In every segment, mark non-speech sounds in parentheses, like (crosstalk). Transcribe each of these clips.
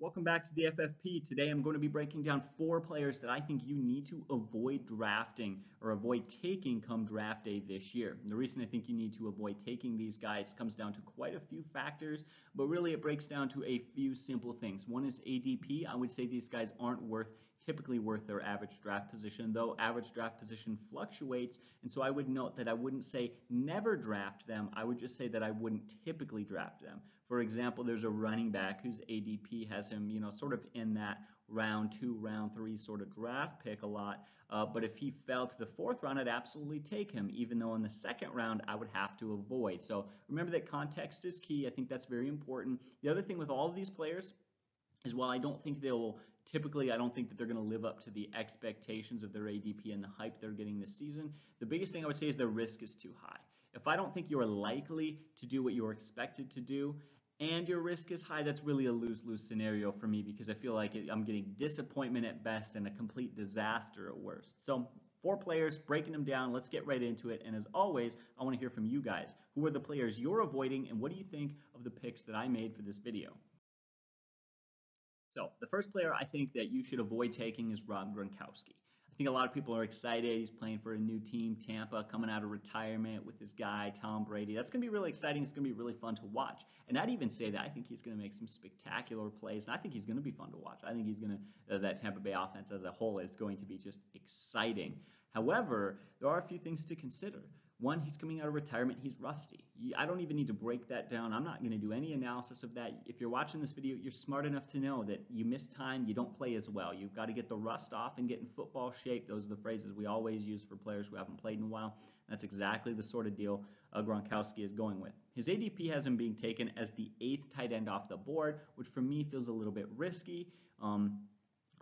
Welcome back to the FFP. Today I'm going to be breaking down four players that I think you need to avoid drafting or avoid taking come draft day this year. And the reason I think you need to avoid taking these guys comes down to quite a few factors, but really it breaks down to a few simple things. One is ADP. I would say these guys aren't worth typically worth their average draft position, though average draft position fluctuates. And so I would note that I wouldn't say never draft them. I would just say that I wouldn't typically draft them. For example, there's a running back whose ADP has him, you know, sort of in that round two, round three sort of draft pick a lot. Uh, but if he fell to the fourth round, I'd absolutely take him, even though in the second round I would have to avoid. So remember that context is key. I think that's very important. The other thing with all of these players is while I don't think they'll typically I don't think that they're going to live up to the expectations of their ADP and the hype they're getting this season. The biggest thing I would say is their risk is too high. If I don't think you're likely to do what you're expected to do and your risk is high, that's really a lose-lose scenario for me because I feel like I'm getting disappointment at best and a complete disaster at worst. So four players, breaking them down. Let's get right into it. And as always, I want to hear from you guys. Who are the players you're avoiding and what do you think of the picks that I made for this video? So the first player I think that you should avoid taking is Rob Gronkowski. I think a lot of people are excited. He's playing for a new team, Tampa, coming out of retirement with this guy, Tom Brady. That's going to be really exciting. It's going to be really fun to watch. And I'd even say that I think he's going to make some spectacular plays, and I think he's going to be fun to watch. I think he's going to, uh, that Tampa Bay offense as a whole is going to be just exciting. However, there are a few things to consider. One, he's coming out of retirement, he's rusty. I don't even need to break that down. I'm not going to do any analysis of that. If you're watching this video, you're smart enough to know that you miss time, you don't play as well. You've got to get the rust off and get in football shape. Those are the phrases we always use for players who haven't played in a while. That's exactly the sort of deal uh, Gronkowski is going with. His ADP has him being taken as the eighth tight end off the board, which for me feels a little bit risky. Um,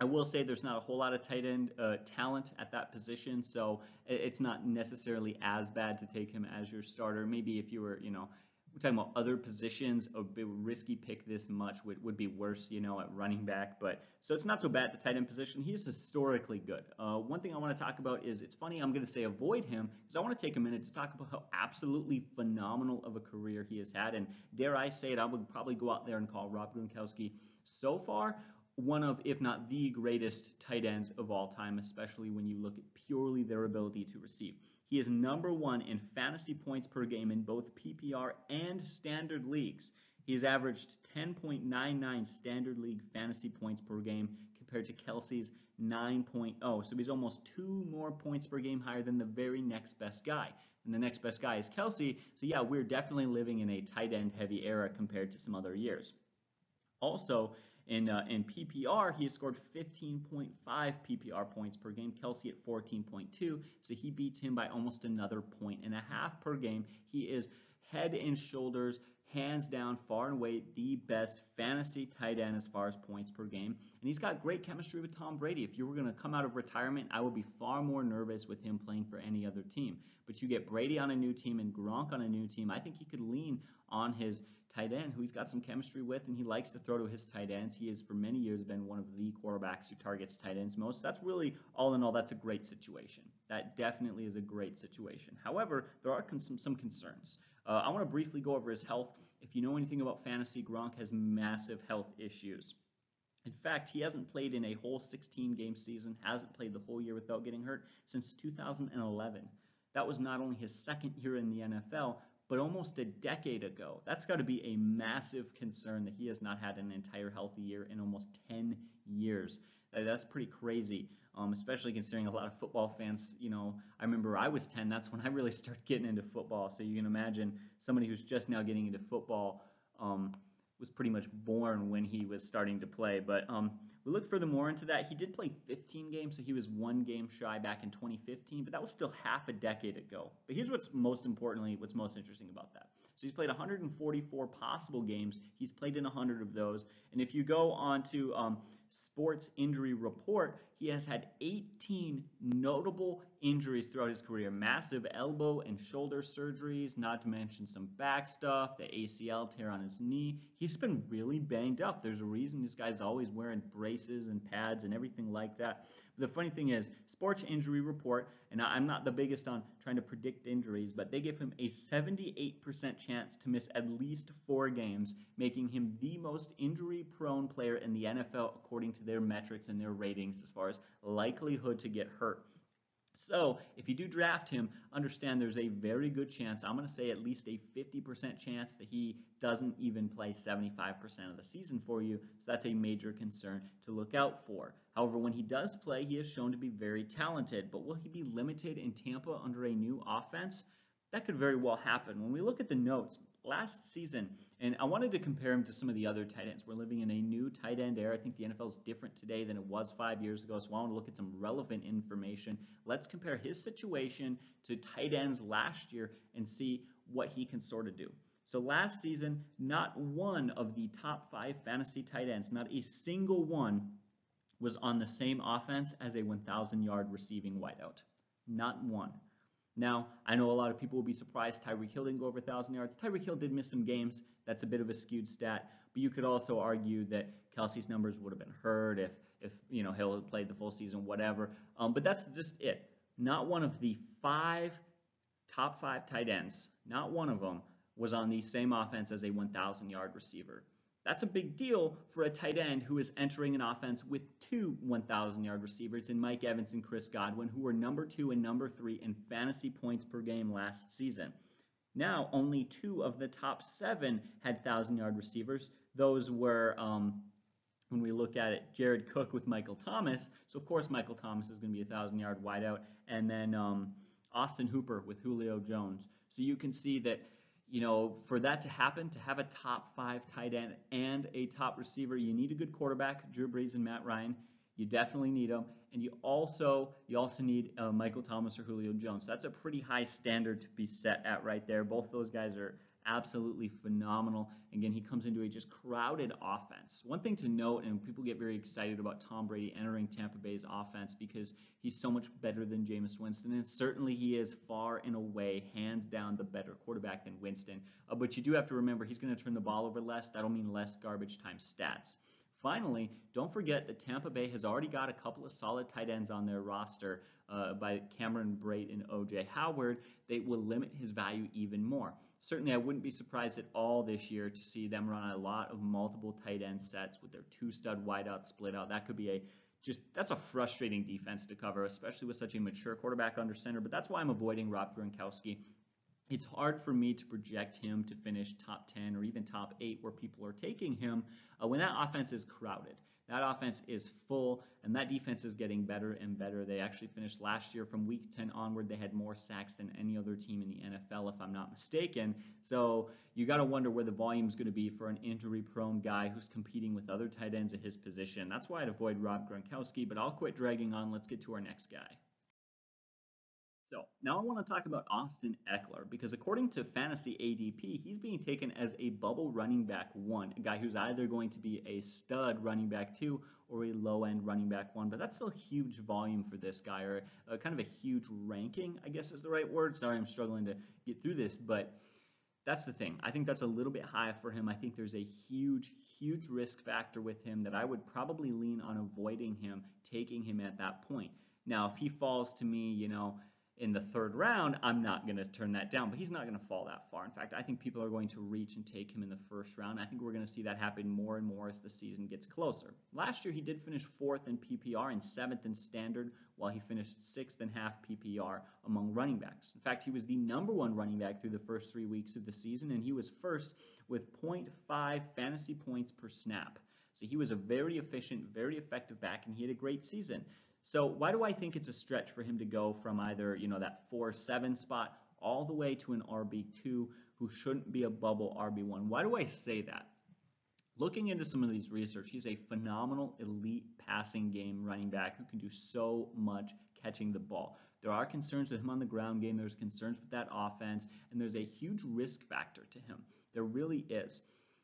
I will say there's not a whole lot of tight end uh, talent at that position, so it's not necessarily as bad to take him as your starter. Maybe if you were, you know, we're talking about other positions, a risky pick this much would, would be worse, you know, at running back. But so it's not so bad at the tight end position. He's historically good. Uh, one thing I want to talk about is it's funny, I'm going to say avoid him because I want to take a minute to talk about how absolutely phenomenal of a career he has had. And dare I say it, I would probably go out there and call Rob Gronkowski so far one of, if not the greatest tight ends of all time, especially when you look at purely their ability to receive. He is number one in fantasy points per game in both PPR and standard leagues. He has averaged 10.99 standard league fantasy points per game compared to Kelce's 9.0. So he's almost two more points per game higher than the very next best guy. And the next best guy is Kelce. So yeah, we're definitely living in a tight end heavy era compared to some other years. Also, in, uh, in PPR, he has scored 15.5 PPR points per game. Kelce at 14.2, so he beats him by almost another point and a half per game. He is head and shoulders, hands down, far and away the best fantasy tight end as far as points per game. And he's got great chemistry with Tom Brady. If you were going to come out of retirement, I would be far more nervous with him playing for any other team. But you get Brady on a new team and Gronk on a new team. I think he could lean on his tight end who he's got some chemistry with and he likes to throw to his tight ends. He has for many years been one of the quarterbacks who targets tight ends most. That's really, all in all, that's a great situation. That definitely is a great situation. However, there are some, some concerns. Uh, I want to briefly go over his health. If you know anything about fantasy, Gronk has massive health issues. In fact, he hasn't played in a whole 16 game season, hasn't played the whole year without getting hurt since 2011. That was not only his second year in the NFL, but almost a decade ago. That's got to be a massive concern that he has not had an entire healthy year in almost 10 years. That's pretty crazy, um, especially considering a lot of football fans, you know, I remember I was 10, that's when I really (laughs) started getting into football. So you can imagine somebody who's just now getting into football um, was pretty much born when he was starting to play. But um, we look further more into that. He did play 15 games, so he was one game shy back in 2015, but that was still half a decade ago. But here's what's most importantly, what's most interesting about that. So he's played 144 possible games. He's played in 100 of those. And if you go on to um, Sports Injury Report, he has had 18 notable injuries throughout his career. Massive elbow and shoulder surgeries, not to mention some back stuff, the ACL tear on his knee. He's been really banged up. There's a reason this guy's always wearing braces and pads and everything like that. The funny thing is, Sports Injury Report, and I'm not the biggest on trying to predict injuries, but they give him a 78% chance to miss at least four games, making him the most injury prone player in the NFL according to their metrics and their ratings as far as likelihood to get hurt. So if you do draft him, understand there's a very good chance, I'm going to say at least a 50% chance that he doesn't even play 75% of the season for you. So that's a major concern to look out for. However, when he does play, he is shown to be very talented. But will he be limited in Tampa under a new offense? That could very well happen. When we look at the notes, last season, and I wanted to compare him to some of the other tight ends. We're living in a new tight end era. I think the NFL is different today than it was five years ago, so I want to look at some relevant information. Let's compare his situation to tight ends last year and see what he can sort of do. So last season, not one of the top five fantasy tight ends, not a single one, was on the same offense as a 1,000 yard receiving wideout. Not one. Now, I know a lot of people will be surprised Tyreek Hill didn't go over 1,000 yards. Tyreek Hill did miss some games. That's a bit of a skewed stat. But you could also argue that Kelce's numbers would have been hurt if, if you know, Hill had played the full season, whatever. Um, but that's just it. Not one of the five top five tight ends, not one of them was on the same offense as a 1,000 yard receiver. That's a big deal for a tight end who is entering an offense with two 1,000 yard receivers in Mike Evans and Chris Godwin, who were number two and number three in fantasy points per game last season. Now, only two of the top seven had 1,000 yard receivers. Those were, um, when we look at it, Jared Cook with Michael Thomas. So, of course, Michael Thomas is going to be a 1,000 yard wideout. And then um, Austin Hooper with Julio Jones. So you can see that you know, for that to happen, to have a top five tight end and a top receiver, you need a good quarterback, Drew Brees and Matt Ryan. You definitely need them, and you also you also need uh, Michael Thomas or Julio Jones. That's a pretty high standard to be set at right there. Both those guys are absolutely phenomenal. Again, he comes into a just crowded offense. One thing to note, and people get very excited about Tom Brady entering Tampa Bay's offense because he's so much better than Jameis Winston, and certainly he is far and away, hands down, the better quarterback than Winston. Uh, but you do have to remember he's going to turn the ball over less. That'll mean less garbage time stats. Finally, don't forget that Tampa Bay has already got a couple of solid tight ends on their roster uh, by Cameron Brate and OJ Howard. They will limit his value even more certainly I wouldn't be surprised at all this year to see them run a lot of multiple tight end sets with their two stud wideout split out. That could be a just that's a frustrating defense to cover, especially with such a mature quarterback under center. But that's why I'm avoiding Rob Gronkowski. It's hard for me to project him to finish top 10 or even top 8 where people are taking him uh, when that offense is crowded. That offense is full, and that defense is getting better and better. They actually finished last year from week 10 onward. They had more sacks than any other team in the NFL, if I'm not mistaken. So you got to wonder where the volume is going to be for an injury prone guy who's competing with other tight ends at his position. That's why I'd avoid Rob Gronkowski, but I'll quit dragging on. Let's get to our next guy. So now I want to talk about Austin Ekeler because according to Fantasy ADP, he's being taken as a bubble running back one, a guy who's either going to be a stud running back two or a low end running back one. But that's still huge volume for this guy, or a, kind of a huge ranking, I guess is the right word. Sorry, I'm struggling to get through this, but that's the thing. I think that's a little bit high for him. I think there's a huge, huge risk factor with him that I would probably lean on avoiding him, taking him at that point. Now, if he falls to me, you know, in the third round, I'm not going to turn that down, but he's not going to fall that far. In fact, I think people are going to reach and take him in the first round. I think we're going to see that happen more and more as the season gets closer. Last year, he did finish fourth in PPR and seventh in standard, while he finished sixth in half PPR among running backs. In fact, he was the number one running back through the first three weeks of the season, and he was first with 0.5 fantasy points per snap. So he was a very efficient, very effective back, and he had a great season. So why do I think it's a stretch for him to go from either, you know, that 4-7 spot all the way to an RB2 who shouldn't be a bubble RB1? Why do I say that? Looking into some of these research, he's a phenomenal elite passing game running back who can do so much catching the ball. There are concerns with him on the ground game, there's concerns with that offense, and there's a huge risk factor to him. There really is.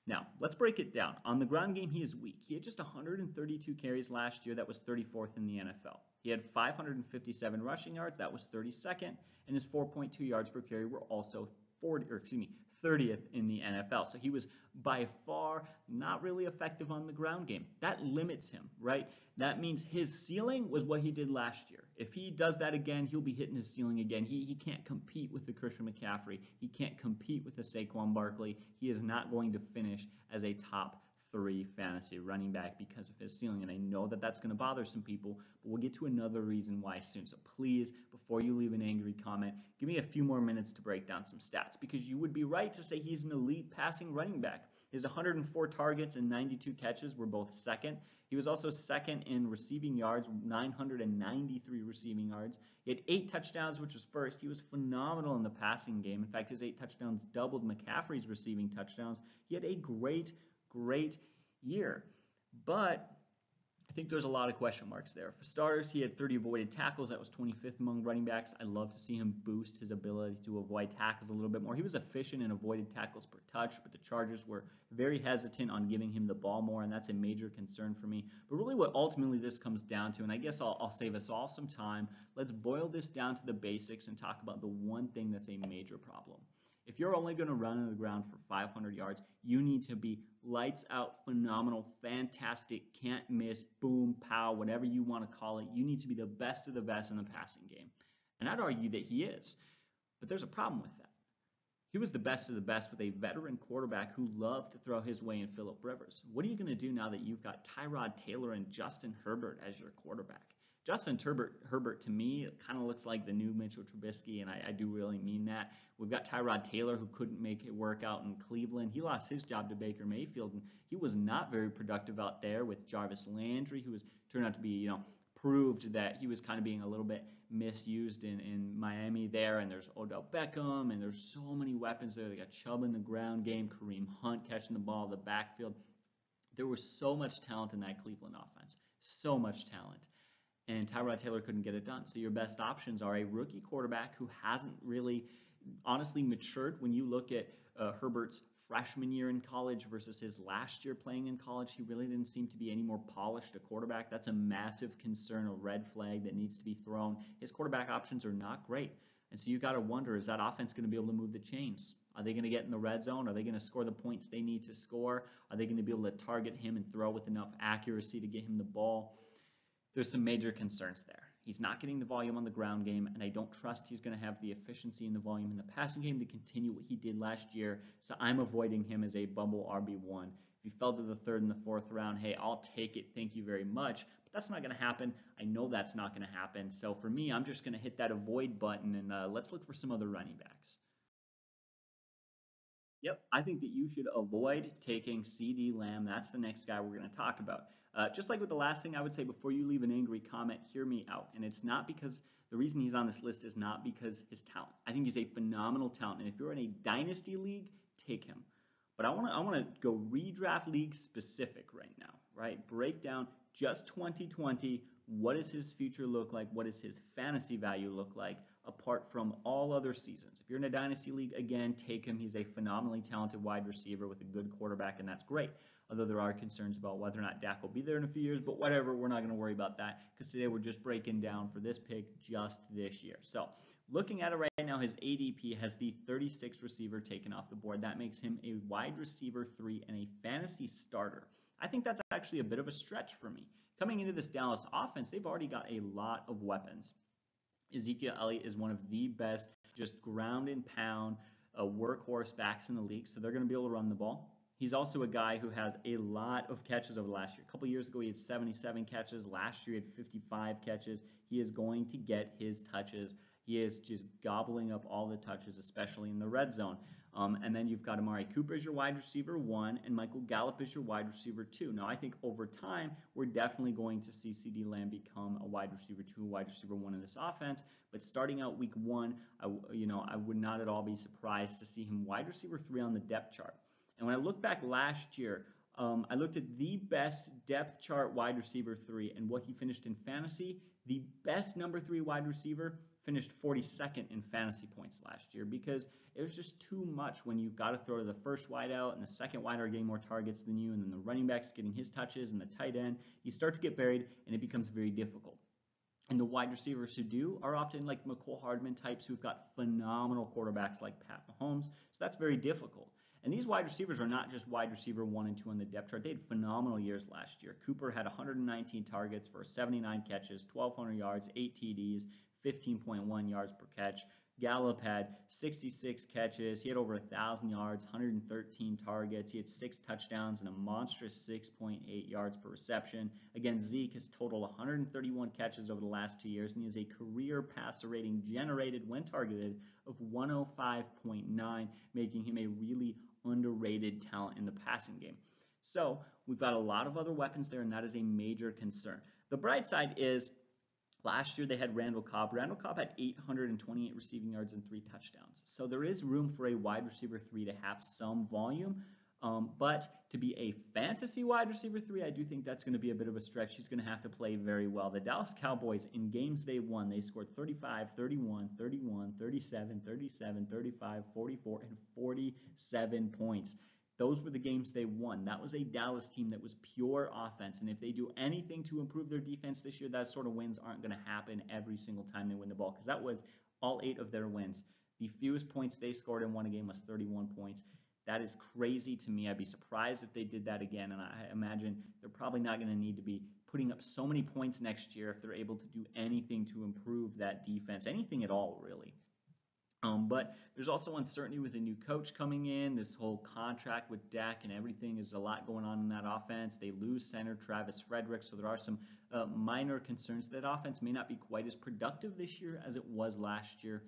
Now, let's break it down. On the ground game, he is weak. He had just 132 carries last year. That was 34th in the NFL. He had 557 rushing yards. That was 32nd. And his 4.2 yards per carry were also 40, or excuse me, 30th in the NFL. So he was by far not really effective on the ground game. That limits him, right? That means his ceiling was what he did last year. If he does that again, he'll be hitting his ceiling again. He, he can't compete with the Christian McCaffrey. He can't compete with the Saquon Barkley. He is not going to finish as a top three fantasy running back because of his ceiling. And I know that that's going to bother some people, but we'll get to another reason why soon. So please, before you leave an angry comment, give me a few more minutes to break down some stats because you would be right to say he's an elite passing running back. His 104 targets and 92 catches were both second. He was also second in receiving yards, 993 receiving yards. He had eight touchdowns, which was first. He was phenomenal in the passing game. In fact, his eight touchdowns doubled McCaffrey's receiving touchdowns. He had a great great year. But I think there's a lot of question marks there. For starters, he had 30 avoided tackles. That was 25th among running backs. I love to see him boost his ability to avoid tackles a little bit more. He was efficient in avoided tackles per touch, but the Chargers were very hesitant on giving him the ball more, and that's a major concern for me. But really, what ultimately this comes down to, and I guess I'll, I'll save us all some time, let's boil this down to the basics and talk about the one thing that's a major problem. If you're only going to run on the ground for 500 yards, you need to be lights out, phenomenal, fantastic, can't miss, boom, pow, whatever you want to call it. You need to be the best of the best in the passing game. And I'd argue that he is. But there's a problem with that. He was the best of the best with a veteran quarterback who loved to throw his way in Philip Rivers. What are you going to do now that you've got Tyrod Taylor and Justin Herbert as your quarterback? Justin Herbert, Herbert to me kind of looks like the new Mitchell Trubisky, and I, I, do really mean that. We've got Tyrod Taylor who couldn't make it work out in Cleveland. He lost his job to Baker Mayfield, and he was not very productive out there with Jarvis Landry, who was turned out to be, you know, proved that he was kind of being a little bit misused in, in Miami there. And there's Odell Beckham, and there's so many weapons there. They got Chubb in the ground game, Kareem Hunt catching the ball, the backfield. There was so much talent in that Cleveland offense, so much talent and Tyrod Taylor couldn't get it done. So your best options are a rookie quarterback who hasn't really honestly matured when you look at uh, Herbert's freshman year in college versus his last year playing in college. He really didn't seem to be any more polished a quarterback. That's a massive concern, a red flag that needs to be thrown. His quarterback options are not great. And so you got to wonder is that offense going to be able to move the chains? Are they going to get in the red zone? Are they going to score the points they need to score? Are they going to be able to target him and throw with enough accuracy to get him the ball? There's some major concerns there. He's not getting the volume on the ground game, and I don't trust he's going to have the efficiency and the volume in the passing game to continue what he did last year. So I'm avoiding him as a bumble RB1. If he fell to the third and the fourth round, hey, I'll take it. Thank you very much. But that's not going to happen. I know that's not going to happen. So for me, I'm just going to hit that avoid button and uh, let's look for some other running backs. Yep, I think that you should avoid taking CeeDee Lamb. That's the next guy we're going to talk about. Uh, just like with the last thing I would say before you leave an angry comment, hear me out. And it's not because the reason he's on this list is not because his talent. I think he's a phenomenal talent. And if you're in a dynasty league, take him. But I want to I want to go redraft league specific right now, right? Break down just 2020. What does his future look like? What does his fantasy value look like apart from all other seasons? If you're in a dynasty league, again, take him. He's a phenomenally talented wide receiver with a good quarterback, and that's great although there are concerns about whether or not Dak will be there in a few years, but whatever, we're not going to worry about that because today we're just breaking down for this pick just this year. So looking at it right now, his ADP has the 36th receiver taken off the board. That makes him a wide receiver three and a fantasy starter. I think that's actually a bit of a stretch for me. Coming into this Dallas offense, they've already got a lot of weapons. Ezekiel Elliott is one of the best, just ground and pound, uh, workhorse backs in the league, so they're going to be able to run the ball. He's also a guy who has a lot of catches over the last year. A couple years ago, he had 77 catches. Last year, he had 55 catches. He is going to get his touches. He is just gobbling up all the touches, especially in the red zone. Um, and then you've got Amari Cooper as your wide receiver one, and Michael Gallup as your wide receiver two. Now, I think over time, we're definitely going to see CeeDee Lamb become a wide receiver two, wide receiver one in this offense. But starting out week one, I, you know, I would not at all be surprised to see him wide receiver three on the depth chart. And when I look back last year, um, I looked at the best depth chart wide receiver three and what he finished in fantasy. The best number three wide receiver finished 42nd in fantasy points last year because it was just too much when you've got to throw to the first wide out and the second wide are getting more targets than you, and then the running back's getting his touches and the tight end. You start to get buried, and it becomes very difficult. And the wide receivers who do are often like Mecole Hardman types who've got phenomenal quarterbacks like Pat Mahomes. So that's very difficult. And these wide receivers are not just wide receiver one and two on the depth chart. They had phenomenal years last year. Cooper had 119 targets for 79 catches, 1,200 yards, 8 TDs, 15.1 yards per catch. Gallup had 66 catches. He had over 1,000 yards, 113 targets. He had six touchdowns and a monstrous 6.8 yards per reception. Again, Zeke has totaled 131 catches over the last two years, and he has a career passer rating generated when targeted of 105.9, making him a really underrated talent in the passing game. So we've got a lot of other weapons there, and that is a major concern. The bright side is Last year they had Randall Cobb. Randall Cobb had 828 receiving yards and three touchdowns. So there is room for a wide receiver three to have some volume. Um, but to be a fantasy wide receiver three, I do think that's going to be a bit of a stretch. He's going to have to play very well. The Dallas Cowboys, in games they won, they scored 35, 31, 31, 37, 37, 35, 44, and 47 points. Those were the games they won. That was a Dallas team that was pure offense. And if they do anything to improve their defense this year, that sort of wins aren't going to happen every single time they win the ball because that was all eight of their wins. The fewest points they scored in one game was 31 points. That is crazy to me. I'd be surprised if they did that again. And I imagine they're probably not going to need to be putting up so many points next year if they're able to do anything to improve that defense, anything at all, really. Um, but there's also uncertainty with a new coach coming in. This whole contract with Dak and everything is a lot going on in that offense. They lose center Travis Frederick, so there are some uh, minor concerns. That offense may not be quite as productive this year as it was last year.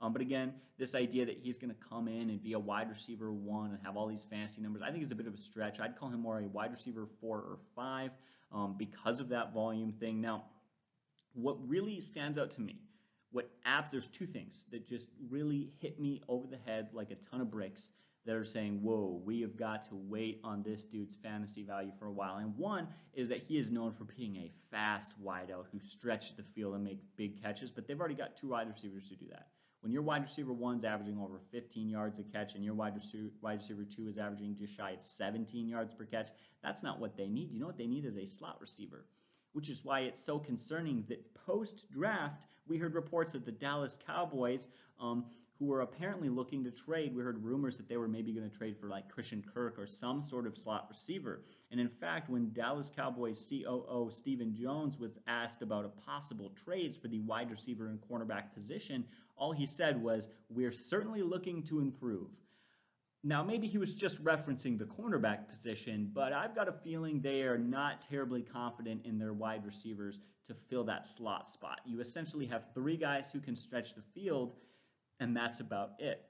Um, but again, this idea that he's going to come in and be a wide receiver one and have all these fancy numbers, I think is a bit of a stretch. I'd call him more a wide receiver four or five um, because of that volume thing. Now, what really stands out to me what apps, there's two things that just really hit me over the head like a ton of bricks that are saying, whoa, we have got to wait on this dude's fantasy value for a while. And one is that he is known for being a fast wideout who stretches the field and makes big catches, but they've already got two wide receivers to do that. When your wide receiver one's averaging over 15 yards a catch and your wide receiver, wide receiver two is averaging just shy of 17 yards per catch, that's not what they need. You know what they need is a slot receiver which is why it's so concerning that post draft, we heard reports of the Dallas Cowboys, um, who were apparently looking to trade. We heard rumors that they were maybe going to trade for like Christian Kirk or some sort of slot receiver. And in fact, when Dallas Cowboys COO Stephen Jones was asked about a possible trades for the wide receiver and cornerback position, all he said was, We're certainly looking to improve. Now, maybe he was just referencing the cornerback position, but I've got a feeling they are not terribly confident in their wide receivers to fill that slot spot. You essentially have three guys who can stretch the field, and that's about it.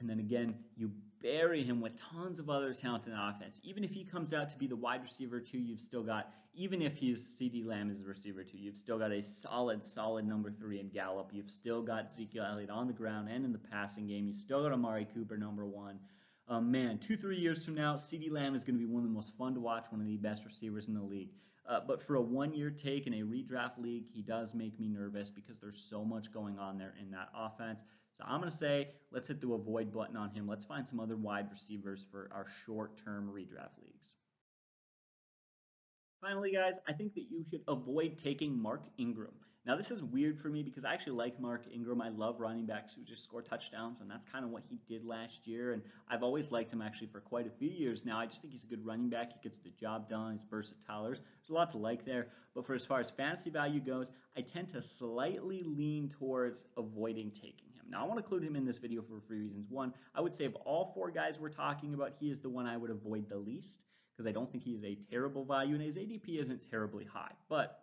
And then again, you bury him with tons of other talent in offense. Even if he comes out to be the wide receiver two, you've still got, even if he's CeeDee Lamb as the receiver two, you've still got a solid, solid number three in Gallup. You've still got Ezekiel Elliott on the ground and in the passing game. You've still got Amari Cooper, number one. Um, man, two, three years from now, CeeDee Lamb is going to be one of the most fun to watch, one of the best receivers in the league. Uh, but for a one-year take in a redraft league, he does make me nervous because there's so much going on there in that offense. So I'm going to say let's hit the avoid button on him. Let's find some other wide receivers for our short-term redraft leagues. Finally, guys, I think that you should avoid taking Mark Ingram. Now, this is weird for me because I actually like Mark Ingram. I love running backs who just score touchdowns, and that's kind of what he did last year. And I've always liked him actually for quite a few years now. I just think he's a good running back. He gets the job done. He's versatile. There's, a lot to like there. But for as far as fantasy value goes, I tend to slightly lean towards avoiding taking. Now, I want to include him in this video for three reasons. One, I would say of all four guys we're talking about, he is the one I would avoid the least because I don't think he is a terrible value, and his ADP isn't terribly high. But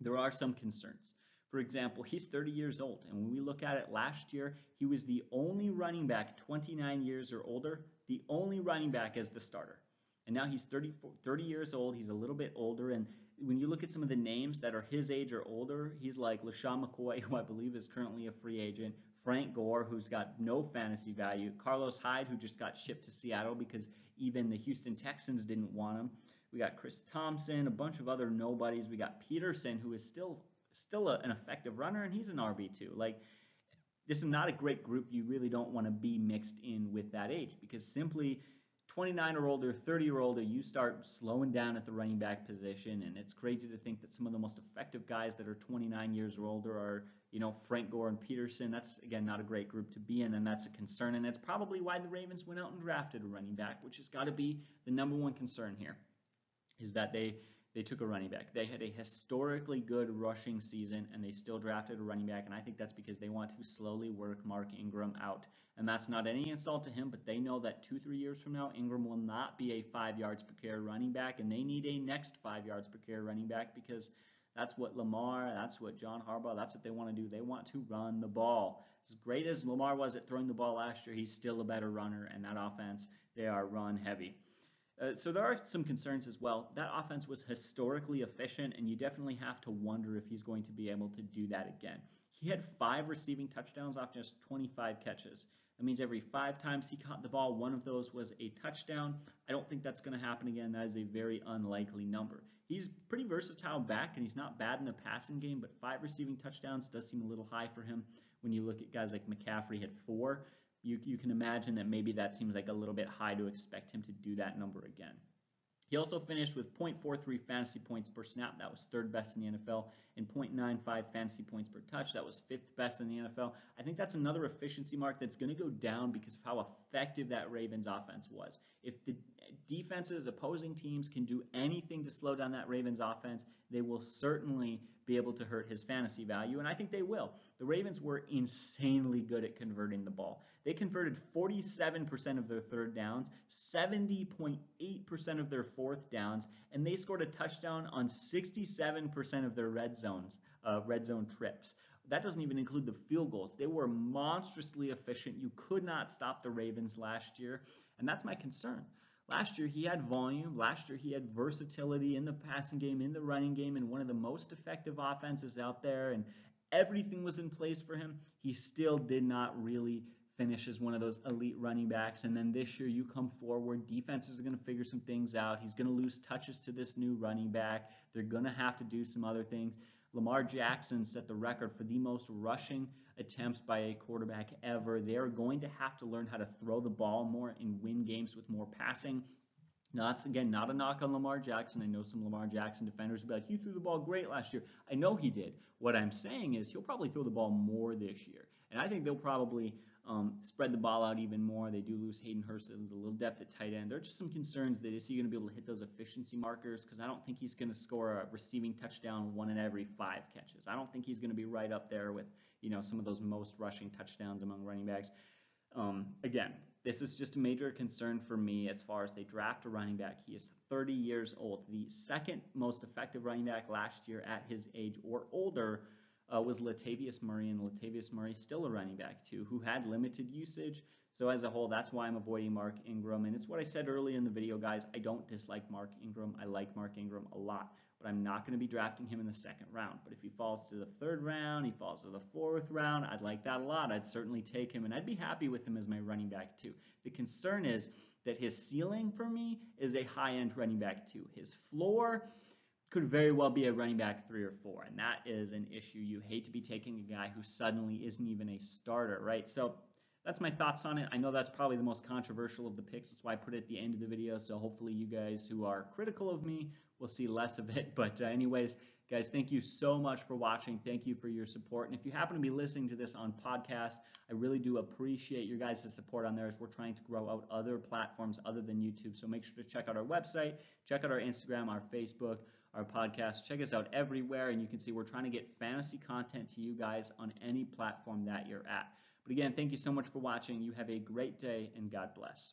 there are some concerns. For example, he's 30 years old, and when we look at it last year, he was the only running back 29 years or older, the only running back as the starter. And now he's 30, 30 years old, he's a little bit older, and when you look at some of the names that are his age or older, he's like LeSean McCoy, (laughs) who I believe is currently a free agent, Frank Gore, who's got no fantasy value, Carlos Hyde, who just got shipped to Seattle because even the Houston Texans didn't want him. We got Chris Thompson, a bunch of other nobodies. We got Peterson, who is still still a, an effective runner, and he's an RB2. Like, this is not a great group you really don't want to be mixed in with that age because simply 29 or older, 30 or older, you start slowing down at the running back position, and it's crazy to think that some of the most effective guys that are 29 years or older are, you know, Frank Gore and Peterson. That's again not a great group to be in, and that's a concern, and that's probably why the Ravens went out and drafted a running back, which has got to be the number one concern here, is that they they took a running back. They had a historically good rushing season, and they still drafted a running back. And I think that's because they want to slowly work Mark Ingram out. And that's not any insult to him, but they know that two, three years from now, Ingram will not be a five yards per carry running back, and they need a next five yards per carry running back because that's what Lamar, that's what John Harbaugh, that's what they want to do. They want to run the ball. As great as Lamar was at throwing the ball last year, he's still a better runner, and that offense, they are run heavy. Uh, so there are some concerns as well. That offense was historically efficient, and you definitely have to wonder if he's going to be able to do that again. He had five receiving touchdowns off just 25 catches. That means every five times he caught the ball, one of those was a touchdown. I don't think that's going to happen again. That is a very unlikely number. He's pretty versatile back, and he's not bad in the passing game, but five receiving touchdowns does seem a little high for him when you look at guys like McCaffrey had four you, you can imagine that maybe that seems like a little bit high to expect him to do that number again. He also finished with 0.43 fantasy points per snap. That was third best in the NFL. And 0.95 fantasy points per touch. That was fifth best in the NFL. I think that's another efficiency mark that's going to go down because of how effective that Ravens offense was. If the defenses, opposing teams can do anything to slow down that Ravens offense, they will certainly be able to hurt his fantasy value, and I think they will. The Ravens were insanely good at converting the ball. They converted 47% of their third downs, 70.8% of their fourth downs, and they scored a touchdown on 67% of their red zones, uh, red zone trips. That doesn't even include the field goals. They were monstrously efficient. You could not stop the Ravens last year, and that's my concern. Last year, he had volume. Last year, he had versatility in the passing game, in the running game, and one of the most effective offenses out there, and everything was in place for him. He still did not really finish as one of those elite running backs. And then this year, you come forward, defenses are going to figure some things out. He's going to lose touches to this new running back. They're going to have to do some other things. Lamar Jackson set the record for the most rushing attempts by a quarterback ever. They are going to have to learn how to throw the ball more and win games with more passing. Now, that's again not a knock on Lamar Jackson. I know some Lamar Jackson defenders will be like, "You threw the ball great last year." I know he did. What I'm saying is he'll probably throw the ball more this year, and I think they'll probably um, spread the ball out even more. They do lose Hayden Hurst. There's a little depth at tight end. There are just some concerns that is he going to be able to hit those efficiency markers? Because I don't think he's going to score a receiving touchdown one in every five catches. I don't think he's going to be right up there with you know some of those most rushing touchdowns among running backs. Um, again, this is just a major concern for me as far as they draft a running back. He is 30 years old, the second most effective running back last year at his age or older uh, was Latavius Murray, and Latavius Murray still a running back too, who had limited usage. So as a whole, that's why I'm avoiding Mark Ingram. And it's what I said earlier in the video, guys. I don't dislike Mark Ingram. I like Mark Ingram a lot, but I'm not going to be drafting him in the second round. But if he falls to the third round, he falls to the fourth round, I'd like that a lot. I'd certainly take him, and I'd be happy with him as my running back too. The concern is that his ceiling for me is a high-end running back too. His floor could very well be a running back three or four, and that is an issue. You hate to be taking a guy who suddenly isn't even a starter, right? So that's my thoughts on it. I know that's probably the most controversial of the picks. That's why I put it at the end of the video. So hopefully you guys who are critical of me will see less of it. (laughs) But uh, anyways, guys, thank you so much for watching. Thank you for your support. And if you happen to be listening to this on podcast, I really do appreciate your guys' support on there as we're trying to grow out other platforms other than YouTube. So make sure to check out our website, check out our Instagram, our Facebook, our podcast. Check us out everywhere, and you can see we're trying to get fantasy content to you guys on any platform that you're at. But again, thank you so much for watching. You have a great day, and God bless.